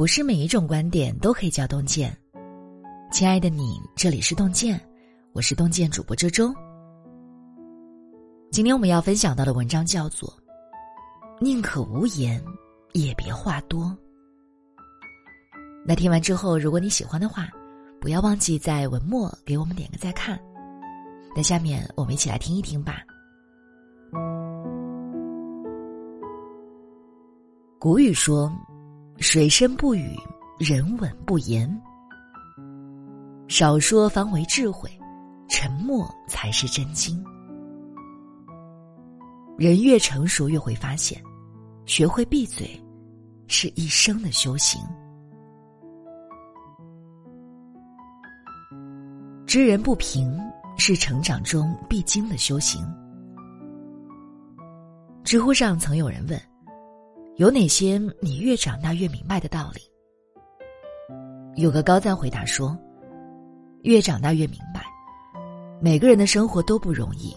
不是每一种观点都可以叫洞见。亲爱的你，这里是洞见，我是洞见主播周周。今天我们要分享到的文章叫做《宁可无言，也别话多》。那听完之后，如果你喜欢的话，不要忘记在文末给我们点个再看。那下面我们一起来听一听吧。古语说：“水深不语，人稳不言。”少说方为智慧，沉默才是真经。人越成熟，越会发现，学会闭嘴，是一生的修行。知人不平，是成长中必经的修行。知乎上曾有人问。有哪些你越长大越明白的道理？有个高赞回答说：“越长大越明白，每个人的生活都不容易，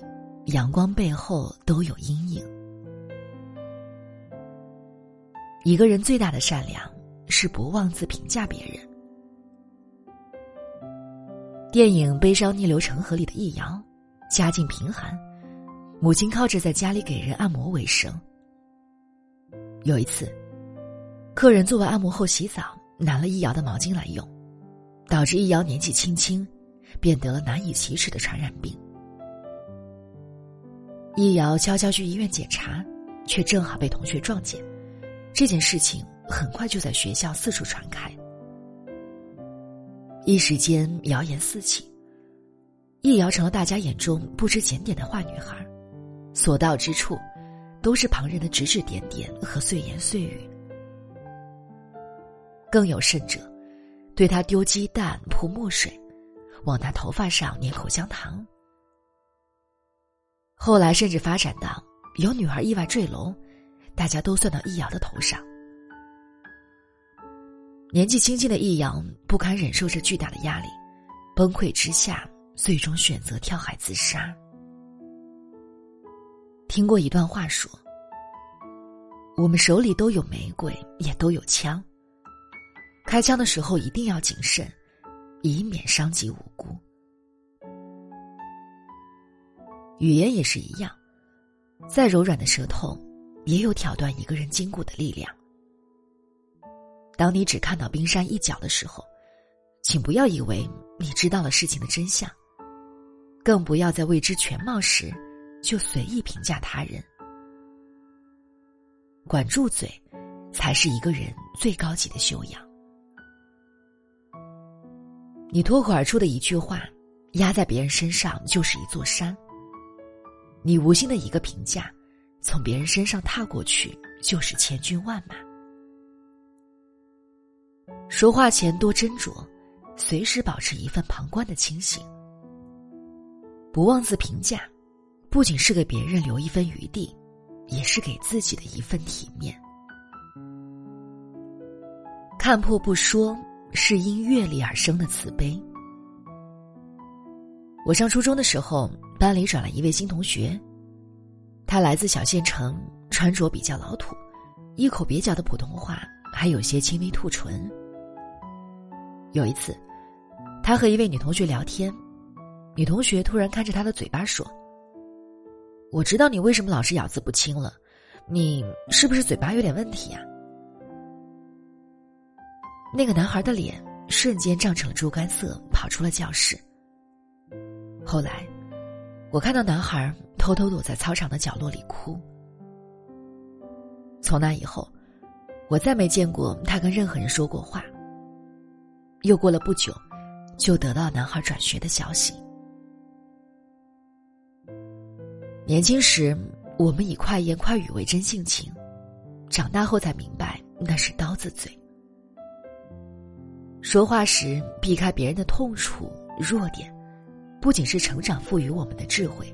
阳光背后都有阴影。一个人最大的善良是不妄自评价别人。”电影《悲伤逆流成河》里的易遥，家境贫寒，母亲靠着在家里给人按摩为生。有一次，客人做完按摩后洗澡，拿了易遥的毛巾来用，导致易遥年纪轻轻便得难以启齿的传染病。易遥悄悄去医院检查，却正好被同学撞见，这件事情很快就在学校四处传开，一时间谣言四起，易遥成了大家眼中不知检点的坏女孩，所到之处。都是旁人的指指点点和碎言碎语，更有甚者，对他丢鸡蛋、泼墨水，往他头发上粘口香糖。后来甚至发展到有女孩意外坠楼，大家都算到易遥的头上。年纪轻轻的易遥不堪忍受这巨大的压力，崩溃之下，最终选择跳海自杀。听过一段话说：“我们手里都有玫瑰，也都有枪。开枪的时候一定要谨慎，以免伤及无辜。语言也是一样，再柔软的舌头，也有挑断一个人筋骨的力量。当你只看到冰山一角的时候，请不要以为你知道了事情的真相，更不要在未知全貌时。”就随意评价他人，管住嘴，才是一个人最高级的修养。你脱口而出的一句话，压在别人身上就是一座山；你无心的一个评价，从别人身上踏过去就是千军万马。说话前多斟酌，随时保持一份旁观的清醒，不妄自评价。不仅是给别人留一分余地，也是给自己的一份体面。看破不说，是因阅历而生的慈悲。我上初中的时候，班里转来一位新同学，他来自小县城，穿着比较老土，一口蹩脚的普通话，还有些轻微吐唇。有一次，他和一位女同学聊天，女同学突然看着他的嘴巴说。我知道你为什么老是咬字不清了，你是不是嘴巴有点问题呀？那个男孩的脸瞬间涨成了猪肝色，跑出了教室。后来，我看到男孩偷偷躲在操场的角落里哭。从那以后，我再没见过他跟任何人说过话。又过了不久，就得到男孩转学的消息。年轻时，我们以快言快语为真性情；长大后才明白，那是刀子嘴。说话时避开别人的痛处、弱点，不仅是成长赋予我们的智慧，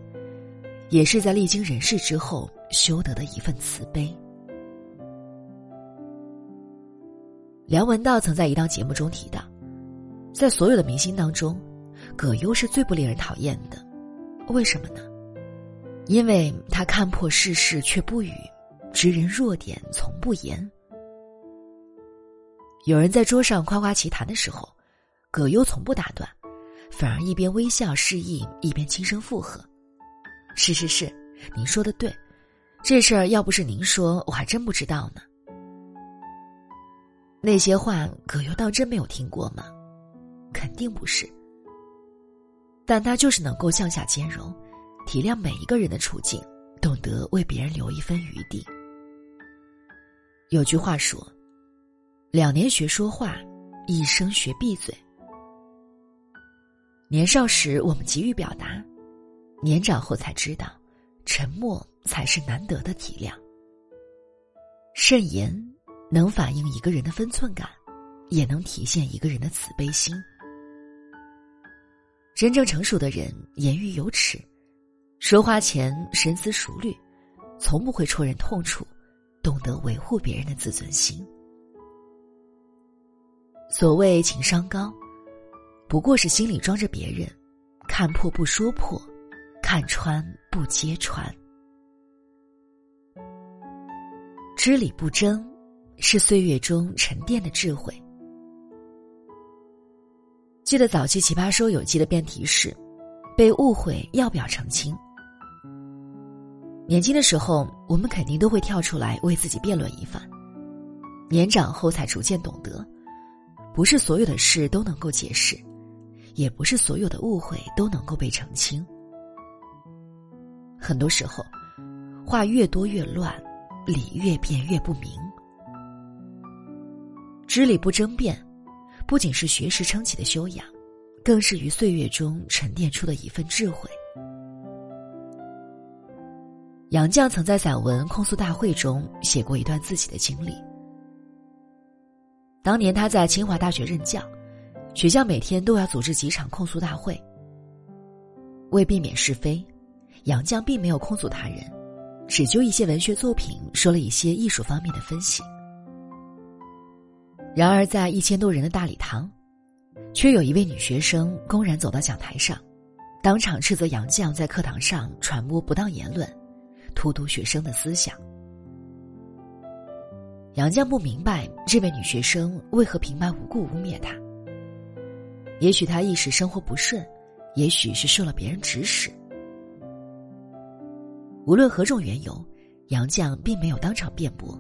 也是在历经人事之后修得的一份慈悲。梁文道曾在一档节目中提到，在所有的明星当中，葛优是最不令人讨厌的，为什么呢？因为他看破世事却不语，知人弱点从不言。有人在桌上夸夸其谈的时候，葛优从不打断，反而一边微笑示意，一边轻声附和：“是是是，您说的对，这事儿要不是您说，我还真不知道呢。”那些话，葛优倒真没有听过吗？肯定不是。但他就是能够向下兼容，体谅每一个人的处境，懂得为别人留一分余地。有句话说：“两年学说话，一生学闭嘴。”年少时我们急于表达，年长后才知道，沉默才是难得的体谅。慎言能反映一个人的分寸感，也能体现一个人的慈悲心。真正成熟的人，言语有尺，说话前深思熟虑，从不会戳人痛处，懂得维护别人的自尊心。所谓情商高，不过是心里装着别人，看破不说破，看穿不揭穿。知理不争，是岁月中沉淀的智慧。记得早期《奇葩说》有期的辩题是：被误会要不要澄清？年轻的时候，我们肯定都会跳出来为自己辩论一番；年长后才逐渐懂得，不是所有的事都能够解释，也不是所有的误会都能够被澄清。很多时候，话越多越乱，理越辩越不明。知理不争辩。不仅是学识撑起的修养，更是于岁月中沉淀出的一份智慧。杨绛曾在散文《控诉大会》中写过一段自己的经历。当年他在清华大学任教，学校每天都要组织几场控诉大会。为避免是非，杨绛并没有控诉他人，只就一些文学作品说了一些艺术方面的分析。然而，在一千多人的大礼堂，却有一位女学生公然走到讲台上，当场斥责杨绛在课堂上传播不当言论，荼毒学生的思想。杨绛不明白这位女学生为何平白无故污蔑他。也许她一时生活不顺，也许是受了别人指使。无论何种缘由，杨绛并没有当场辩驳。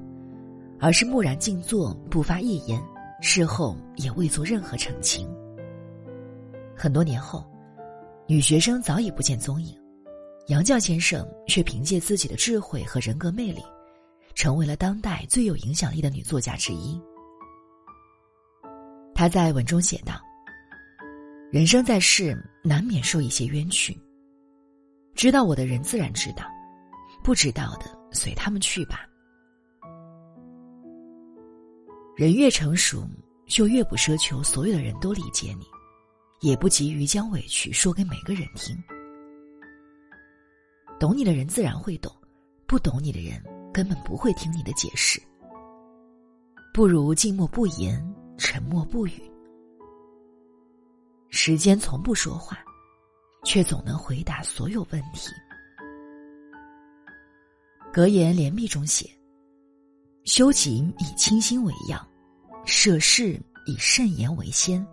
而是木然静坐，不发一言，事后也未做任何澄清。很多年后，女学生早已不见踪影，杨绛先生却凭借自己的智慧和人格魅力，成为了当代最有影响力的女作家之一。他在文中写道：“人生在世，难免受一些冤屈。知道我的人自然知道，不知道的随他们去吧。”人越成熟，就越不奢求所有的人都理解你，也不急于将委屈说给每个人听。懂你的人自然会懂，不懂你的人根本不会听你的解释。不如静默不言，沉默不语。时间从不说话，却总能回答所有问题。格言联璧中写。修己以清心为要，涉世以慎言为先。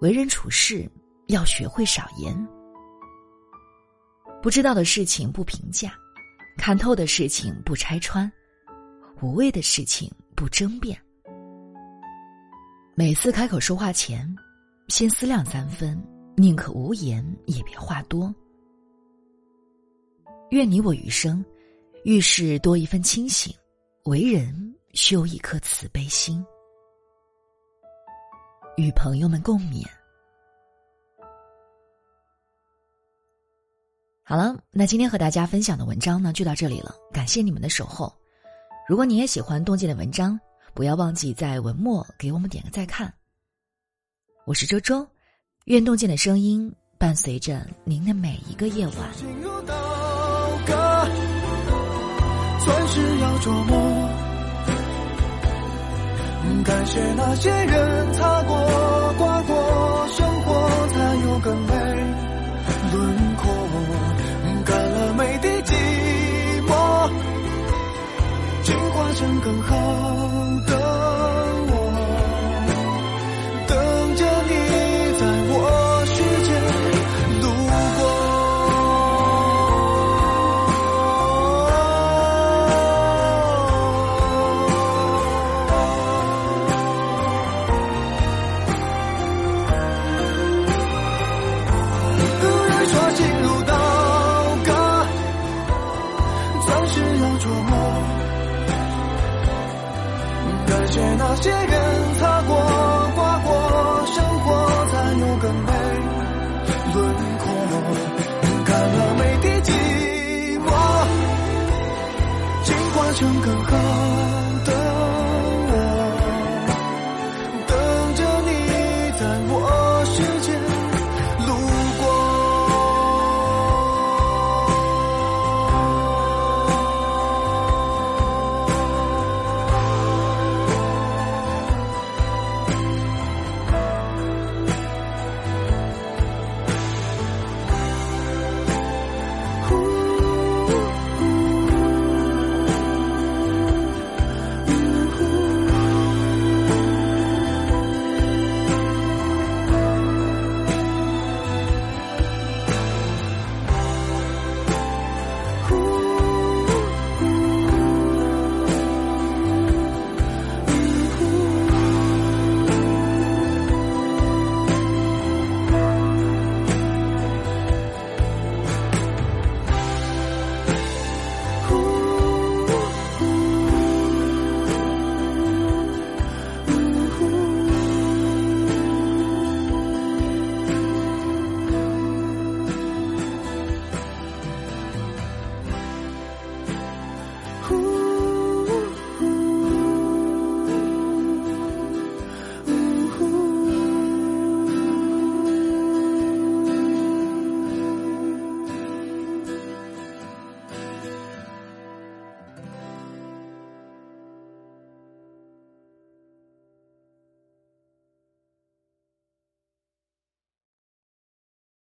为人处事要学会少言，不知道的事情不评价，看透的事情不拆穿，无谓的事情不争辩。每次开口说话前，先思量三分，宁可无言也别话多。愿你我余生。遇事多一份清醒，为人修一颗慈悲心。与朋友们共勉。好了，那今天和大家分享的文章呢，就到这里了。感谢你们的守候。如果你也喜欢洞见的文章，不要忘记在文末给我们点个再看。我是周周，愿洞见的声音伴随着您的每一个夜晚。算是要琢磨，感谢那些人擦过、刮过，生活才有更美成更好的我，等着你在我世界路过。有人说心如刀割，总是要琢磨。感谢那些人擦过